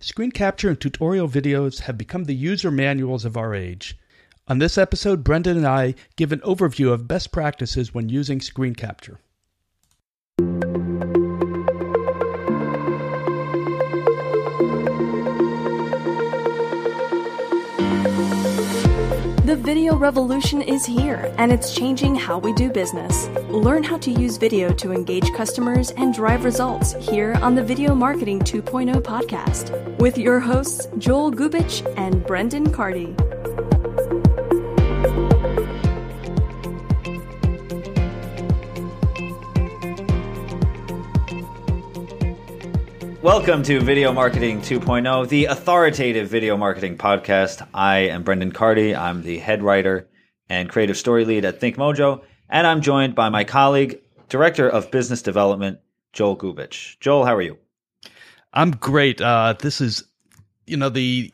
Screen capture and tutorial videos have become the user manuals of our age. On this episode, Brendan and I give an overview of best practices when using screen capture. Video revolution is here, and it's changing how we do business. Learn how to use video to engage customers and drive results here on the Video Marketing 2.0 podcast with your hosts, Joel Gubich and Brendan Cardy. Welcome to Video Marketing 2.0, the authoritative video marketing podcast. I am Brendan Cardy. I'm the head writer and creative story lead at ThinkMojo, and I'm joined by my colleague, Director of Business Development, Joel Gubich. Joel, how are you? I'm great. Uh, this is, you know, the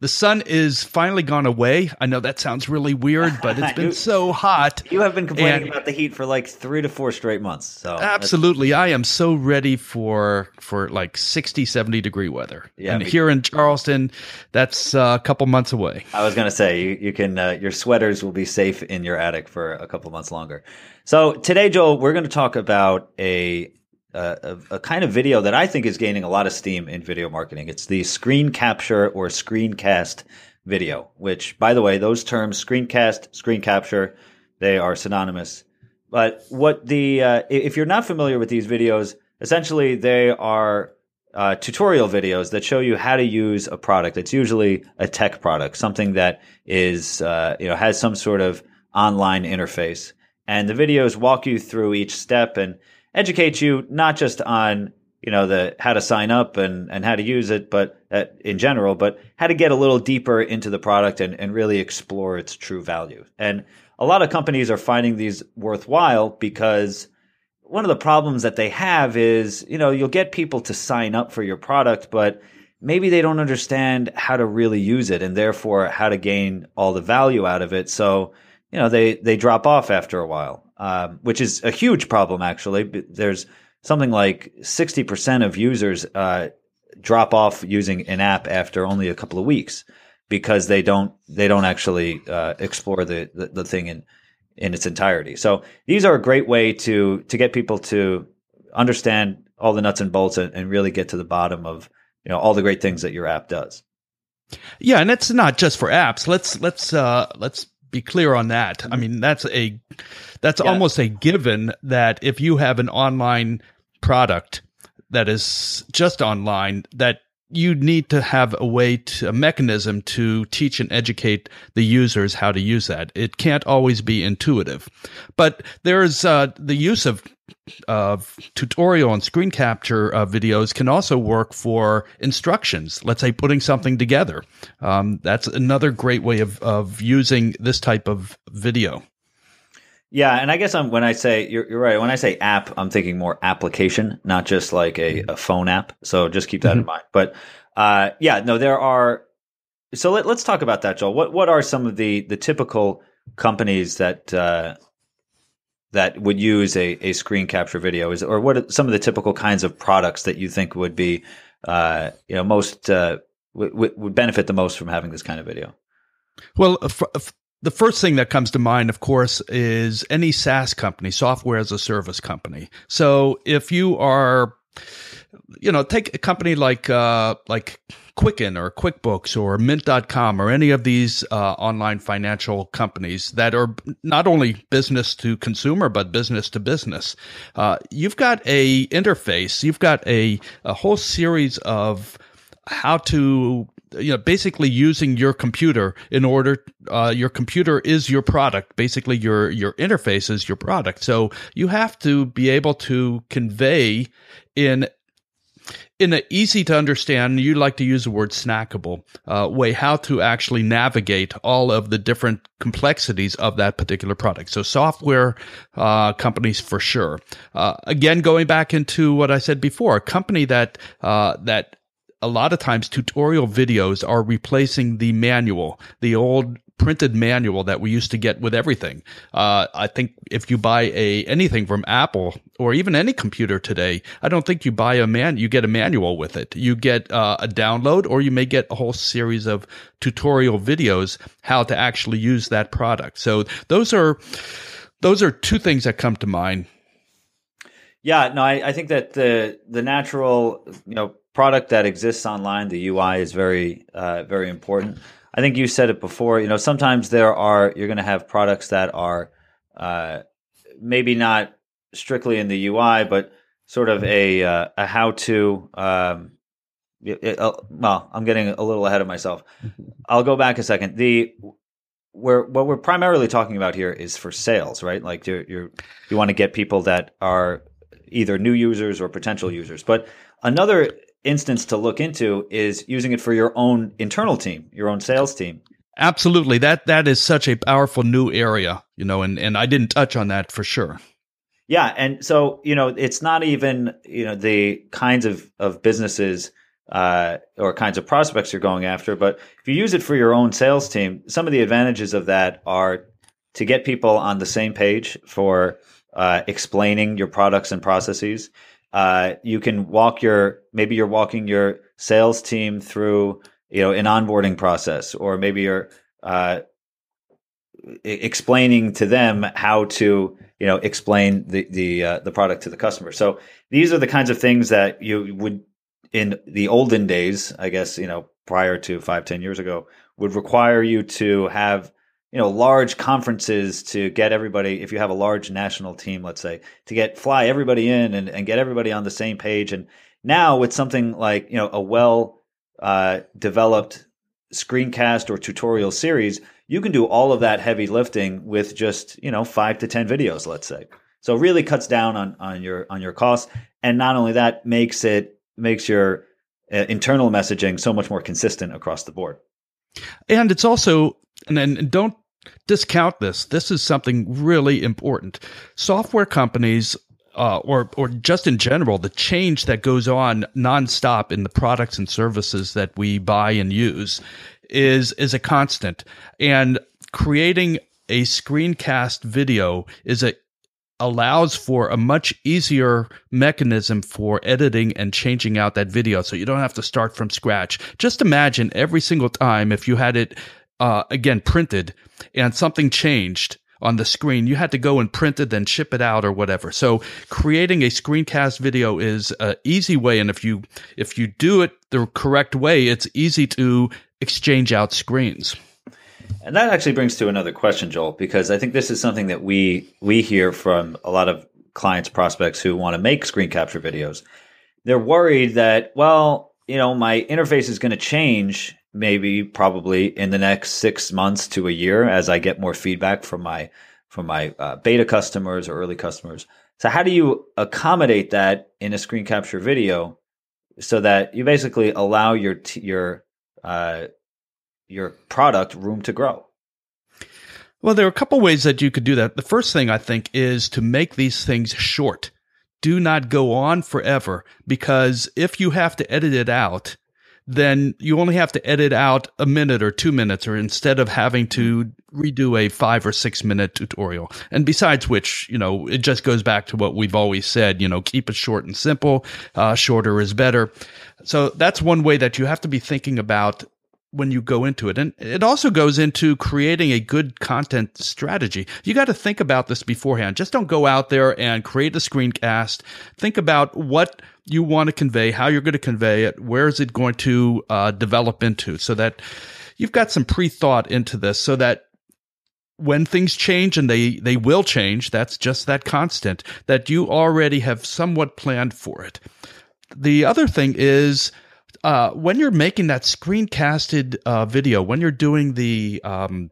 the sun is finally gone away. I know that sounds really weird, but it's been You- so hot. You have been complaining And- about the heat for like three to four straight months. So Absolutely. I am so ready for for like 60, 70 degree weather. Yeah, and here in Charleston, that's uh, a couple months away. I was going to say you, you can uh, your sweaters will be safe in your attic for a couple months longer. So today, Joel, we're going to talk about a, a a kind of video that I think is gaining a lot of steam in video marketing. It's the screen capture or screencast video. Which, by the way, those terms screencast, screen capture, they are synonymous. But what the uh, if you're not familiar with these videos, essentially they are uh, tutorial videos that show you how to use a product. It's usually a tech product, something that is uh, you know has some sort of online interface, and the videos walk you through each step and educate you not just on you know the how to sign up and and how to use it, but uh, in general, but how to get a little deeper into the product and and really explore its true value. And a lot of companies are finding these worthwhile because one of the problems that they have is, you know, you'll get people to sign up for your product, but maybe they don't understand how to really use it and therefore how to gain all the value out of it. So, you know, they, they drop off after a while, um, which is a huge problem, actually. There's something like 60% of users, uh, drop off using an app after only a couple of weeks because they don't, they don't actually, uh, explore the, the, the thing in, in its entirety. So these are a great way to to get people to understand all the nuts and bolts and, and really get to the bottom of you know all the great things that your app does. Yeah, and it's not just for apps. Let's let's uh let's be clear on that. I mean, that's a that's Yeah. almost a given that if you have an online product that is just online that you need to have a way to a mechanism to teach and educate the users how to use that. It can't always be intuitive. But there's uh, the use of of tutorial and screen capture uh, videos can also work for instructions. Let's say putting something together. Um, that's another great way of of using this type of video. Yeah, and I guess I'm when I say you're, you're right. When I say app, I'm thinking more application, not just like a, a phone app. So just keep that in mind. But uh, yeah, no, there are. So let, let's talk about that, Joel. What what are some of the the typical companies that uh, that would use a, a screen capture video? Is or what are some of the typical kinds of products that you think would be uh, you know most uh, w- w- would benefit the most from having this kind of video? Well, f- f- the first thing that comes to mind, of course, is any SaaS company, software as a service company. So if you are, you know, take a company like uh, like Quicken or QuickBooks or Mint.com or any of these uh, online financial companies that are not only business to consumer but business to business. Uh, you've got a interface. You've got a a whole series of how to you know basically using your computer in order uh, your computer is your product basically your your interface is your product so you have to be able to convey in in an easy to understand, you like to use the word snackable uh, way, how to actually navigate all of the different complexities of that particular product. So software uh, companies for sure. Uh, again, going back into what I said before, a company that uh, that a lot of times tutorial videos are replacing the manual, the old printed manual that we used to get with everything. Uh, I think if you buy a anything from Apple or even any computer today, I don't think you buy a man, you get a manual with it. You get uh, a download or you may get a whole series of tutorial videos how to actually use that product. So those are, those are two things that come to mind. Yeah, no, I, I think that the the natural you know product that exists online, the UI is very uh, very important. I think you said it before. You know, sometimes there are you're going to have products that are uh, maybe not strictly in the UI, but sort of a uh, a how to. Um, it, uh, well, I'm getting a little ahead of myself. I'll go back a second. The where what we're primarily talking about here is for sales, right? Like you're, you're you want to get people that are either new users or potential users. But another instance to look into is using it for your own internal team, your own sales team. Absolutely. That that is such a powerful new area, you know, and, and I didn't touch on that for sure. Yeah. And so, you know, it's not even, you know, the kinds of, of businesses uh, or kinds of prospects you're going after, but if you use it for your own sales team, some of the advantages of that are to get people on the same page for uh, explaining your products and processes. Uh, you can walk your maybe you're walking your sales team through you know an onboarding process, or maybe you're uh, explaining to them how to you know explain the the uh, the product to the customer. So these are the kinds of things that you would in the olden days, I guess you know prior to five ten years ago, would require you to have you know large conferences to get everybody if you have a large national team let's say to get fly everybody in and, and get everybody on the same page. And now with something like you know a well uh, developed screencast or tutorial series you can do all of that heavy lifting with just you know five to ten videos let's say. So it really cuts down on on your on your costs. And not only that makes it makes your uh, internal messaging so much more consistent across the board. And it's also and then don't discount this. This is something really important. Software companies uh, or or just in general, the change that goes on nonstop in the products and services that we buy and use is is a constant. And creating a screencast video is a allows for a much easier mechanism for editing and changing out that video so you don't have to start from scratch. Just imagine every single time if you had it uh, again printed and something changed on the screen, you had to go and print it, then ship it out or whatever. So creating a screencast video is an easy way. And if you, if you do it the correct way, it's easy to exchange out screens. And that actually brings to another question, Joel, because I think this is something that we, we hear from a lot of clients, prospects who want to make screen capture videos. They're worried that, well, you know, my interface is going to change maybe probably in the next six months to a year as I get more feedback from my from my uh, beta customers or early customers. So how do you accommodate that in a screen capture video so that you basically allow your t- your uh, your product room to grow? Well, there are a couple ways that you could do that. The first thing I think is to make these things short. Do not go on forever because if you have to edit it out, then you only have to edit out a minute or two minutes, or instead of having to redo a five or six minute tutorial. And besides which, you know, it just goes back to what we've always said, you know, keep it short and simple. Uh, shorter is better. So that's one way that you have to be thinking about when you go into it. And it also goes into creating a good content strategy. You got to think about this beforehand. Just don't go out there and create a screencast. Think about what you want to convey, how you're going to convey it, where is it going to uh, develop into, so that you've got some pre thought into this so that when things change and they, they will change, that's just that constant, that you already have somewhat planned for it. The other thing is, uh, when you're making that screencasted uh, video, when you're doing the um,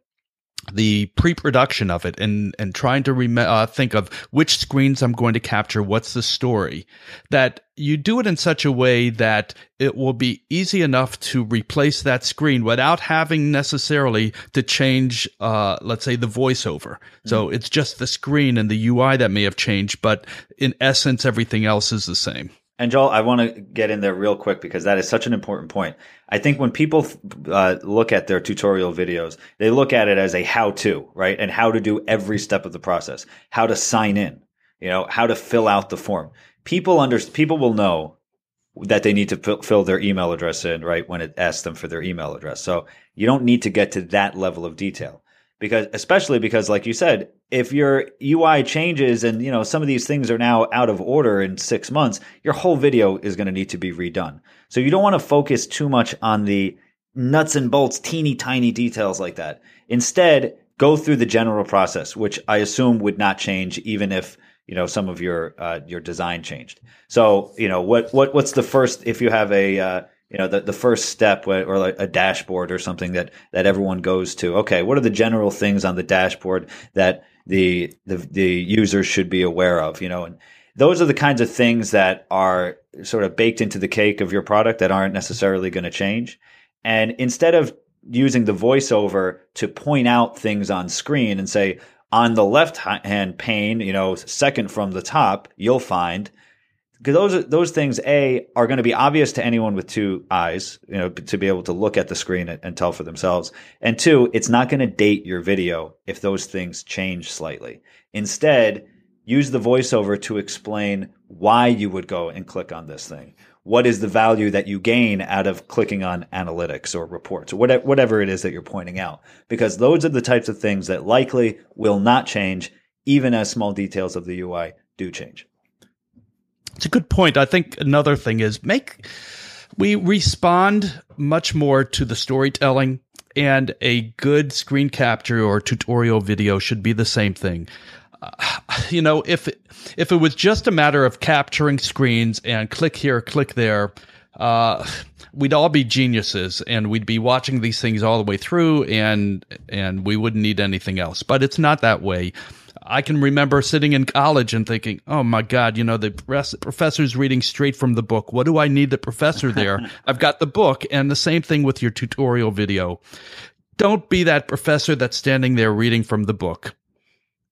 the pre-production of it and and trying to rem- uh, think of which screens I'm going to capture, what's the story, that you do it in such a way that it will be easy enough to replace that screen without having necessarily to change, uh, let's say, the voiceover. Mm-hmm. So it's just the screen and the UI that may have changed, but in essence, everything else is the same. And Joel, I want to get in there real quick because that is such an important point. I think when people uh, look at their tutorial videos, they look at it as a how to, right? And how to do every step of the process, how to sign in, you know, how to fill out the form. People under, people will know that they need to fill, fill their email address in, right? When it asks them for their email address. So you don't need to get to that level of detail because, especially because, like you said, if your UI changes and you know some of these things are now out of order in six months, your whole video is going to need to be redone. So you don't want to focus too much on the nuts and bolts, teeny tiny details like that. Instead, go through the general process, which I assume would not change even if you know some of your uh, your design changed. So you know what what what's the first if you have a uh, you know the, the first step or like a dashboard or something that that everyone goes to okay what are the general things on the dashboard that the the the users should be aware of you know? And those are the kinds of things that are sort of baked into the cake of your product that aren't necessarily going to change. And instead of using the voiceover to point out things on screen and say on the left hand pane you know second from the top you'll find because those those things a are going to be obvious to anyone with two eyes, you know, to be able to look at the screen and, and tell for themselves. And two, it's not going to date your video if those things change slightly. Instead, use the voiceover to explain why you would go and click on this thing. What is the value that you gain out of clicking on analytics or reports or whatever, whatever it is that you're pointing out? Because those are the types of things that likely will not change, even as small details of the UI do change. It's a good point. I think another thing is make we respond much more to the storytelling and a good screen capture or tutorial video should be the same thing. Uh, you know, if if it was just a matter of capturing screens and click here, click there, uh, we'd all be geniuses and we'd be watching these things all the way through and and we wouldn't need anything else. But it's not that way. I can remember sitting in college and thinking, "Oh my God, you know the professor's reading straight from the book. What do I need the professor there? I've got the book." And the same thing with your tutorial video. Don't be that professor that's standing there reading from the book.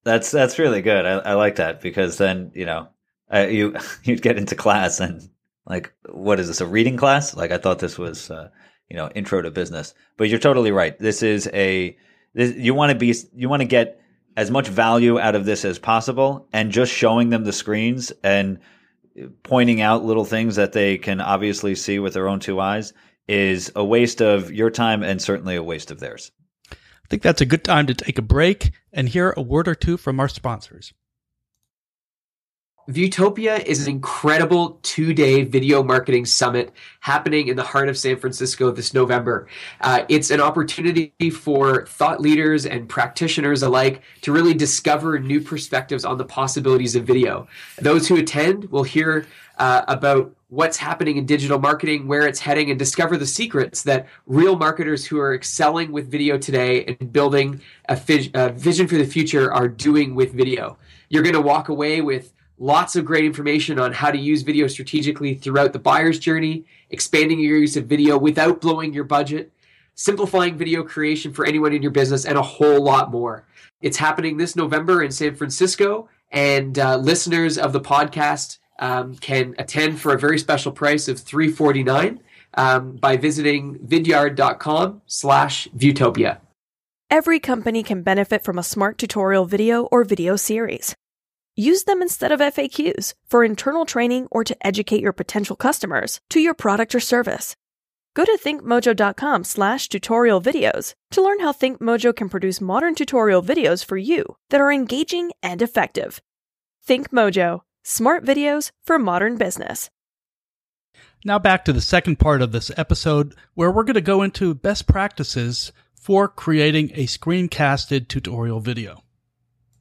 That's that's really good. I, I like that because then you know uh, you you'd get into class and like, what is this a reading class? Like I thought this was uh, you know intro to business, but you're totally right. This is a this, you want to be you want to get as much value out of this as possible and just showing them the screens and pointing out little things that they can obviously see with their own two eyes is a waste of your time and certainly a waste of theirs. I think that's a good time to take a break and hear a word or two from our sponsors. Viewtopia is an incredible two day video marketing summit happening in the heart of San Francisco this November. Uh, it's an opportunity for thought leaders and practitioners alike to really discover new perspectives on the possibilities of video. Those who attend will hear uh, about what's happening in digital marketing, where it's heading, and discover the secrets that real marketers who are excelling with video today and building a, fi- a vision for the future are doing with video. You're going to walk away with Lots of great information on how to use video strategically throughout the buyer's journey, expanding your use of video without blowing your budget, simplifying video creation for anyone in your business, and a whole lot more. It's happening this November in San Francisco, and uh, listeners of the podcast um, can attend for a very special price of 349 um, by visiting vidyard.com slash viewtopia. Every company can benefit from a smart tutorial video or video series. Use them instead of FAQs for internal training or to educate your potential customers to your product or service. Go to thinkmojo.com slash tutorial videos to learn how ThinkMojo can produce modern tutorial videos for you that are engaging and effective. ThinkMojo, smart videos for modern business. Now back to the second part of this episode where we're going to go into best practices for creating a screencasted tutorial video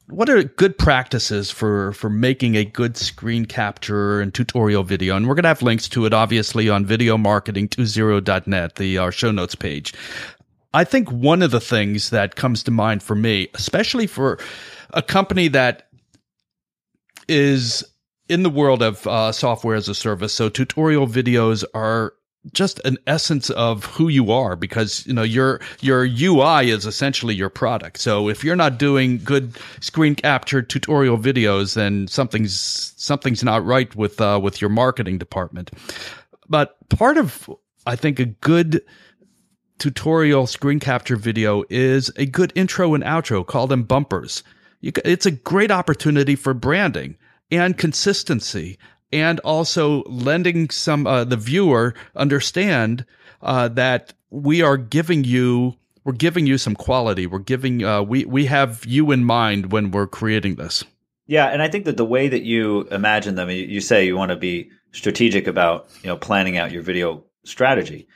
what are good practices for for making a good screen capture and tutorial video? And we're going to have links to it obviously on video videomarketing20.net the our show notes page. I think one of the things that comes to mind for me especially for a company that is in the world of uh, software as a service. So tutorial videos are just an essence of who you are because you know your your UI is essentially your product. So if you're not doing good screen capture tutorial videos, then something's something's not right with uh, with your marketing department. But part of I think a good tutorial screen capture video is a good intro and outro. Call them bumpers. You, it's a great opportunity for branding and consistency and also lending some uh, the viewer understand uh, that we are giving you we're giving you some quality. We're giving uh, we we have you in mind when we're creating this. Yeah and i think that the way that you imagine them you, say you want to be strategic about you know planning out your video strategy.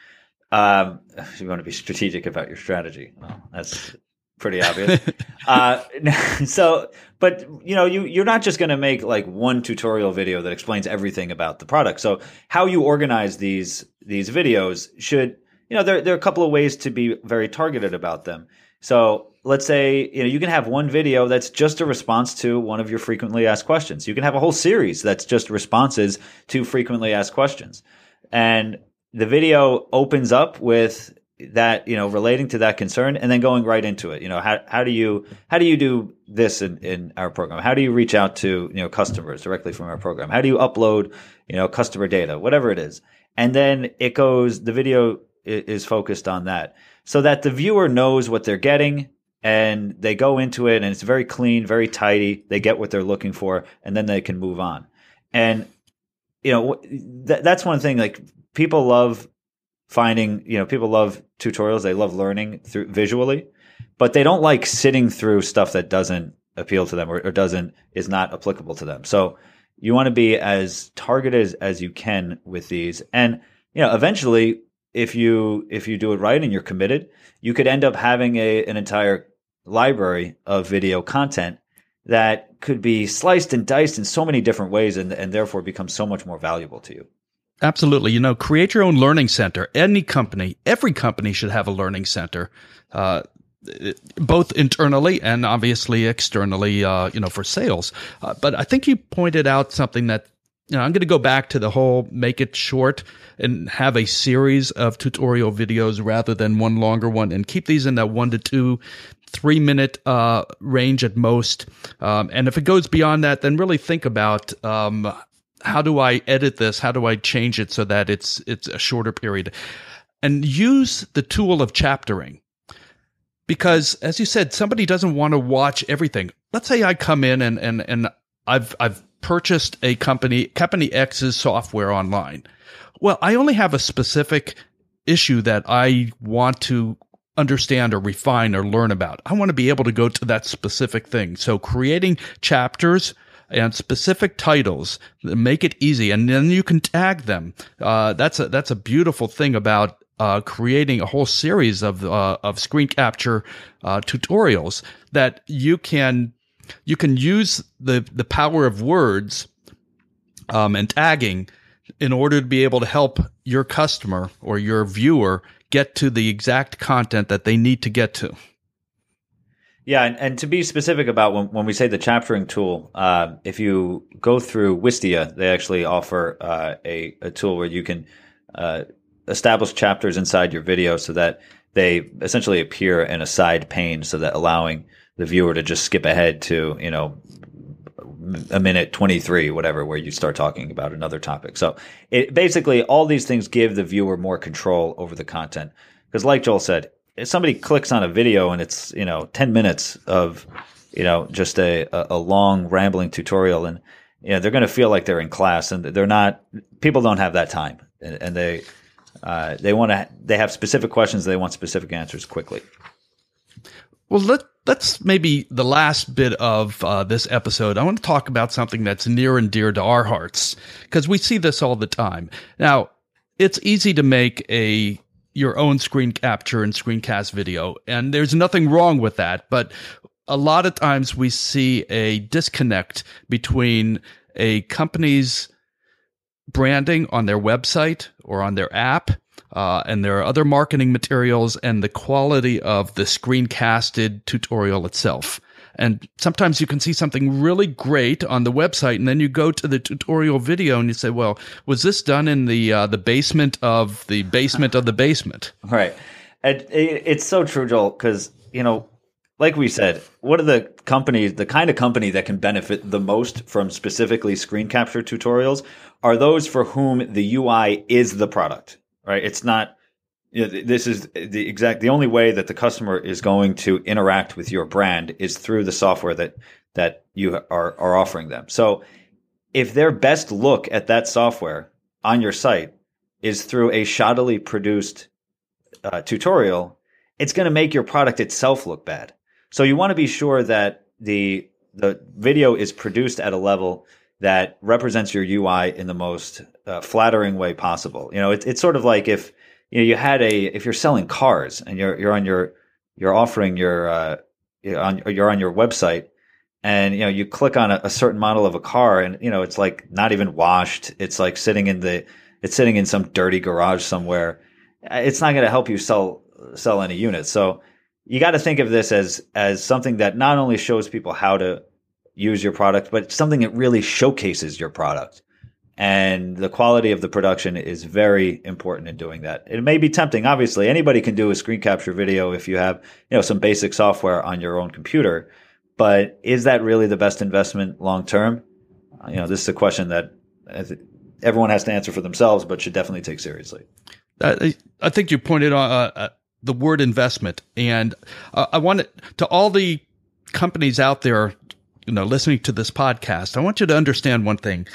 Um, you want to be strategic about your strategy. Well, that's pretty obvious. uh, so, but you know, you you're not just going to make like one tutorial video that explains everything about the product. So, how you organize these these videos should you know there there are a couple of ways to be very targeted about them. So, let's say you know you can have one video that's just a response to one of your frequently asked questions. You can have a whole series that's just responses to frequently asked questions, and the video opens up with that you know relating to that concern and then going right into it. You know how, how do you how do you do this in, in our program? How do you reach out to you know customers directly from our program? How do you upload you know customer data? Whatever it is. And then it goes the video is focused on that. So that the viewer knows what they're getting and they go into it and it's very clean very tidy. They get what they're looking for and then they can move on. And you know th- that's one thing like people love finding you know people love tutorials. They love learning through visually but they don't like sitting through stuff that doesn't appeal to them or, or doesn't is not applicable to them. So you want to be as targeted as, as you can with these. And you know eventually if you if you do it right and you're committed you could end up having a an entire library of video content that could be sliced and diced in so many different ways and, and therefore become so much more valuable to you Absolutely. You know, create your own learning center. Any company, every company should have a learning center, uh, both internally and obviously externally, uh, you know, for sales. Uh, but I think you pointed out something that, you know, I'm going to go back to the whole make it short and have a series of tutorial videos rather than one longer one and keep these in that one to two three minute uh, range at most. Um, and if it goes beyond that, then really think about um, how do I edit this? How do I change it so that it's it's a shorter period? And use the tool of chaptering. Because as you said, somebody doesn't want to watch everything. Let's say I come in and and and I've I've purchased a company company X's software online. Well, I only have a specific issue that I want to understand or refine or learn about. I want to be able to go to that specific thing. So creating chapters and specific titles that make it easy and then you can tag them uh, that's a that's a beautiful thing about uh, creating a whole series of uh, of screen capture uh, tutorials that you can you can use the the power of words um, and tagging in order to be able to help your customer or your viewer get to the exact content that they need to get to. Yeah, and, and, to be specific about when, when we say the chaptering tool, uh, if you go through Wistia, they actually offer uh, a, a tool where you can uh, establish chapters inside your video so that they essentially appear in a side pane, so that allowing the viewer to just skip ahead to you know a minute 23 whatever where you start talking about another topic. So it basically all these things give the viewer more control over the content. Because like joel said somebody clicks on a video and it's you know 10 minutes of you know just a, a long rambling tutorial and you know they're going to feel like they're in class and they're not people don't have that time. And, and they uh, they want to they have specific questions they want specific answers quickly. Well let, let's maybe the last bit of uh, this episode i want to talk about something that's near and dear to our hearts because we see this all the time. Now it's easy to make a your own screen capture and screencast video. And there's nothing wrong with that. But a lot of times we see a disconnect between a company's branding on their website or on their app uh, and their other marketing materials and the quality of the screencasted tutorial itself. And sometimes you can see something really great on the website, and then you go to the tutorial video and you say, "Well, was this done in the uh, the basement of the basement of the basement?" Right. And it, it's so true, Joel, because you know, like we said, what are the companies, the kind of company that can benefit the most from specifically screen capture tutorials are those for whom the UI is the product, right? It's not. You know, this is the exact the only way that the customer is going to interact with your brand is through the software that that you are are offering them. So if their best look at that software on your site is through a shoddily produced uh, tutorial, it's going to make your product itself look bad. So you want to be sure that the the video is produced at a level that represents your UI in the most uh, flattering way possible. You know, it's it's sort of like if you know you had a if you're selling cars and you're you're on your you're offering your uh, you're on you're on your website and you know you click on a, a certain model of a car and you know it's like not even washed. It's like sitting in the it's sitting in some dirty garage somewhere. It's not going to help you sell sell any units. So you got to think of this as as something that not only shows people how to use your product, but something that really showcases your product. And the quality of the production is very important in doing that. It may be tempting. Obviously, anybody can do a screen capture video if you have, you know, some basic software on your own computer. But is that really the best investment long term? You know, this is a question that everyone has to answer for themselves, but should definitely take seriously. I, think you pointed on uh, uh, the word investment, and uh, I want to all the companies out there, you know, listening to this podcast. I want you to understand one thing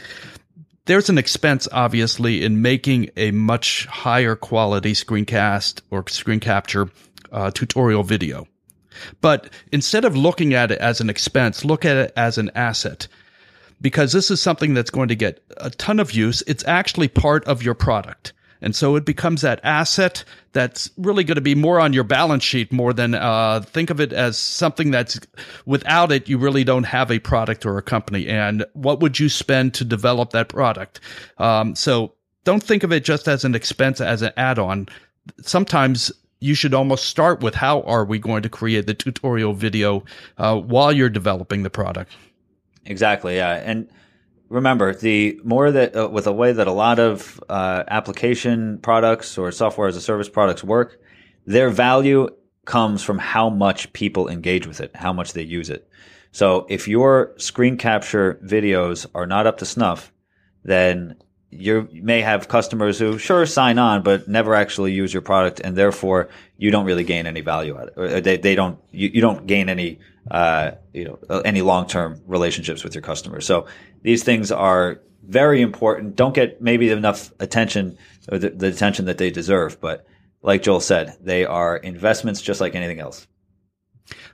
there's an expense, obviously, in making a much higher quality screencast or screen capture uh, tutorial video. But instead of looking at it as an expense, look at it as an asset. Because this is something that's going to get a ton of use. It's actually part of your product. And so it becomes that asset that's really going to be more on your balance sheet more than uh, think of it as something that's without it, you really don't have a product or a company. And what would you spend to develop that product? Um, so don't think of it just as an expense, as an add on. Sometimes you should almost start with how are we going to create the tutorial video uh, while you're developing the product. Exactly. Yeah. And remember the more that uh, with the way that a lot of uh, application products or software as a service products work their value comes from how much people engage with it how much they use it. So if your screen capture videos are not up to snuff then you may have customers who sure sign on but never actually use your product and therefore you don't really gain any value out of it they, they don't you, you don't gain any uh, you know uh, any long-term relationships with your customers. So these things are very important. Don't get maybe enough attention or the, the attention that they deserve but like joel said they are investments just like anything else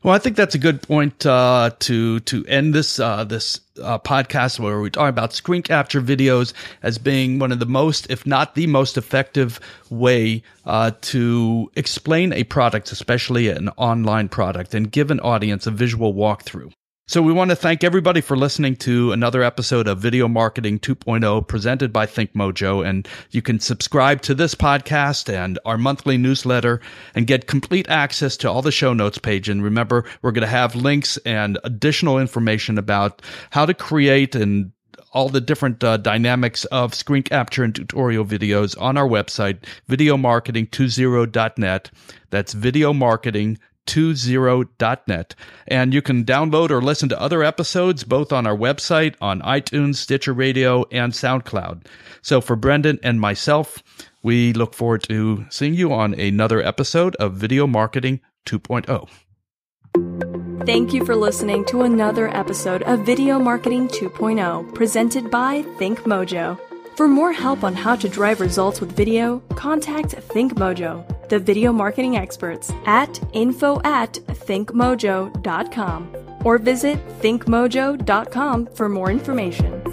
well, I think that's a good point uh, to to end this uh, this uh, podcast where we talk about screen capture videos as being one of the most, if not the most effective way uh, to explain a product, especially an online product, and give an audience a visual walkthrough. So we want to thank everybody for listening to another episode of Video Marketing 2.0 presented by ThinkMojo. And you can subscribe to this podcast and our monthly newsletter and get complete access to all the show notes page. And remember, we're going to have links and additional information about how to create and all the different uh, dynamics of screen capture and tutorial videos on our website, videomarketing20.net. That's video marketing 20.net. And you can download or listen to other episodes both on our website, on iTunes, Stitcher Radio, and SoundCloud. So for Brendan and myself, we look forward to seeing you on another episode of Video Marketing 2.0. Thank you for listening to another episode of Video Marketing 2.0 presented by ThinkMojo. For more help on how to drive results with video, contact ThinkMojo, the video marketing experts, at info at thinkmojo.com or visit thinkmojo.com for more information.